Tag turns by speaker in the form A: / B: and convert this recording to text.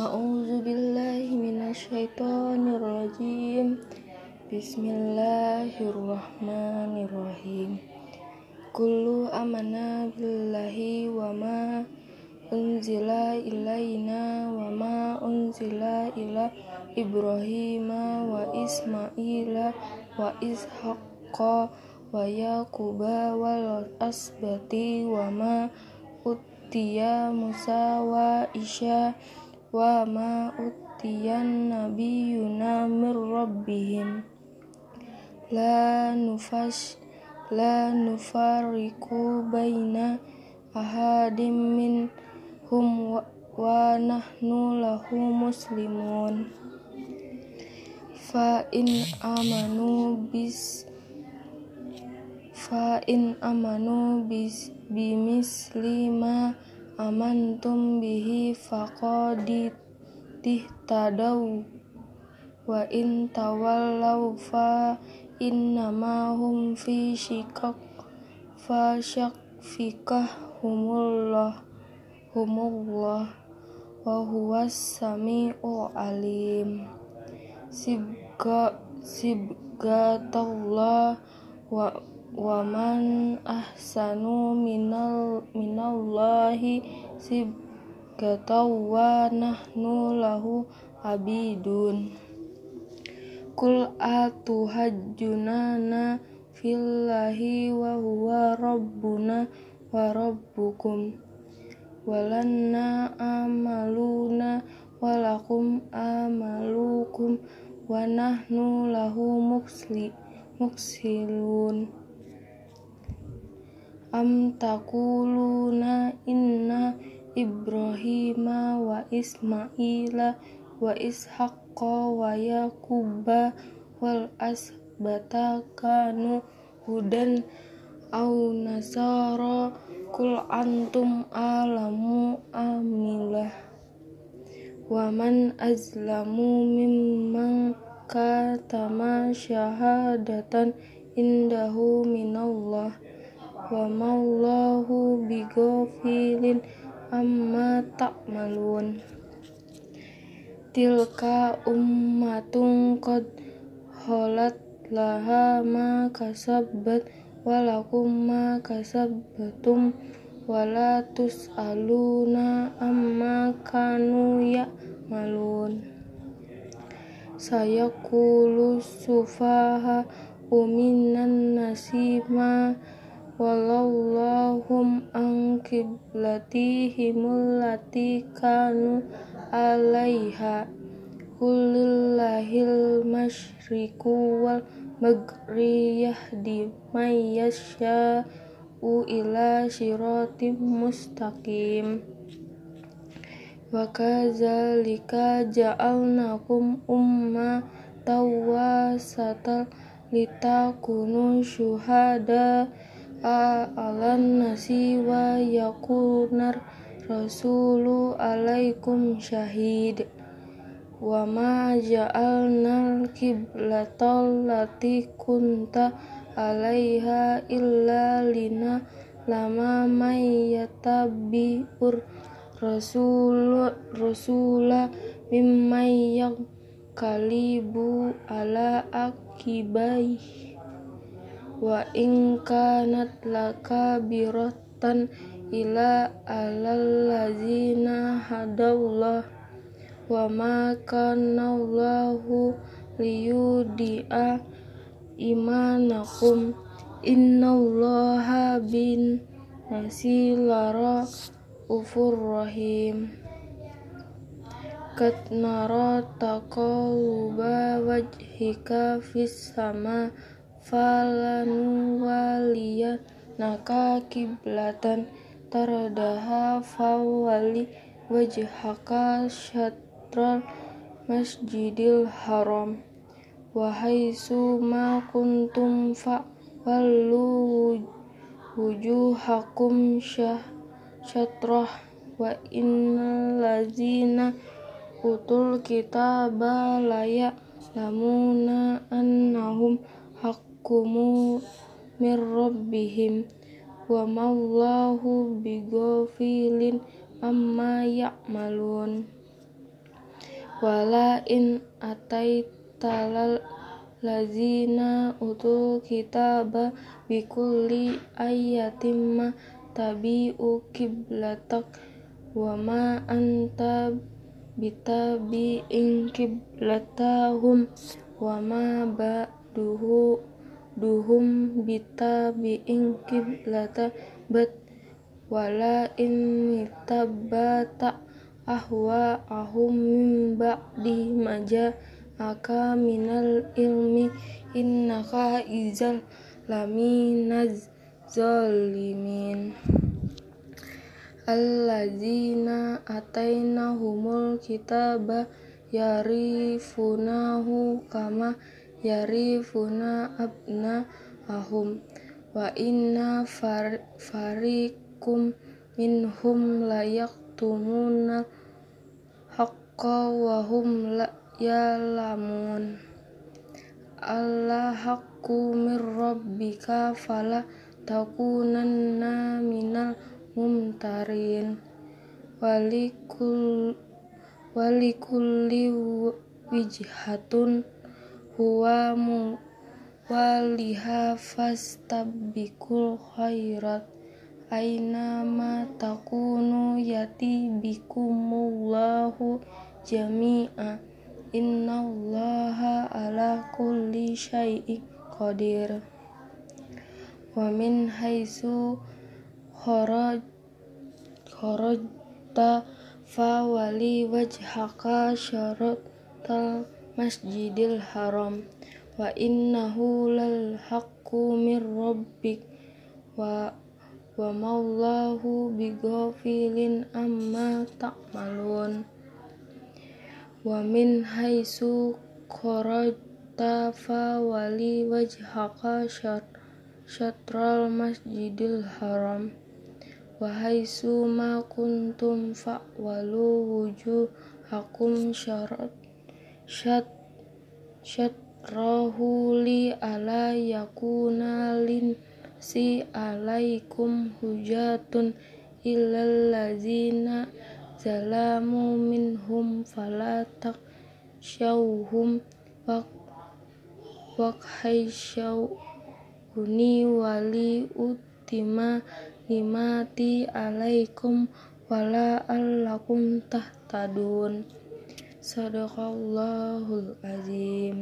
A: A'udzu billahi minasyaitonir rajim. Bismillahirrahmanirrahim. Kullu amana billahi wa ma unzila ilaina wa ma unzila ila Ibrahim wa Ismail wa Ishaq wa Yaquba wal asbati wa ma utiya Musa wa Isya' wa ma utiyan nabiyuna mir rabbihim. La nufash la nufariku baina ahadim min hum wa, wa nahnu lahu muslimun. Fa in amanu bis fa in amanu bis bimislima lima amantum bihi faqadi tadau wa in tawallaw fa innama hum fi shikak fa syak fikah humullah humullah wa sami o alim. Sibga sibgatallah wa waman ahsanu minal minallahi si gatawa nahnu lahu abidun. Kul atuhajjunana fillahi wa huwa rabbuna wa rabbukum. Walanna amaluna walakum amalukum wa nahnu lahu muksli muksilun am takuluna inna Ibrahima wa Ismaila wa Ishaqqa wa Yaquba wal asbata kanu hudan au nasara kul antum alamu amilah waman azlamu mimman katama syahadatan indahu minallah wa mallahu bighafilin amma ta'malun tilka ummatun kod holat laha ma kasabat walakum ma kasabatum wala tus'aluna amma kanu ya malun. saya kulu sufaha uminan nasima walaulahum an qiblatihimul lati kanu alaiha. Kulillahil masyriku wal magriyah di mayasya u ila siratim mustaqim. Wakazalika ja'alnakum umma tawasatal litakunu syuhada' alan nasi wa yakunar rasulu alaikum syahid. Wa ma ja'alna kiblatal lati kunta alaiha illa lina lama mayyatabiur rasulu rasula mimma yang kalibu ala akibai wa inkanat laka biratan ila alal ladzina hadallah. Wa makanallahu liyudi'a imanakum. Innallaha bin nasilara ufur rahim. Kat nara taqalluba wajhika fis sama' falanuwaliyanaka kiblatan taradaha fawali wajhaka syatral masjidil haram. Wahai suma kuntum fa wallu wujuhakum syah syatrah wa innalazina utul kitaba layak lamuna annahum rabbukumu min rabbihim wa mallahu bighafilin amma ya'malun. Wala in ataitalal lazina utul kitaba bikulli ayatim ma tabi'u kiblatak wa ma anta bitabi'in kiblatahum wa ma ba'duhu duhum bitabi'in kiblata bat wala in tabata ahwa ahum min ba'di maja aka minal ilmi innaka izal laminaz zalimin. Allazina atainahumul kitaba yarifunahu kama yarifuna abna ahum wa inna far farikum minhum layaktumuna haqqa wa hum la ya'lamun. Allah haqqu mir rabbika fala takunanna minal mumtarin. Walikul walikulli wijhatun huwa mu waliha fastabikul khairat. Aina ma takunu yati bikumullahu jami'a. Innallaha ala kulli syai'in qadir. Wa min haitsu kharaj kharajta fa wali wajhaka syaratal masjidil haram. Wa innahu lal haqqu mir rabbik. Wa wa mallahu bighafilin amma ta'malun. Wa min haitsu kharajta fa wali wajhaka syatral masjidil haram. Wa haitsu ma kuntum fa walu wujuhakum syarat syat li ala yakuna lin si alaikum hujatun illal lazina zalamu minhum fala taksyawhum wak huni wali utima nimati alaikum wala allakum tahtadun sadaqallahul azim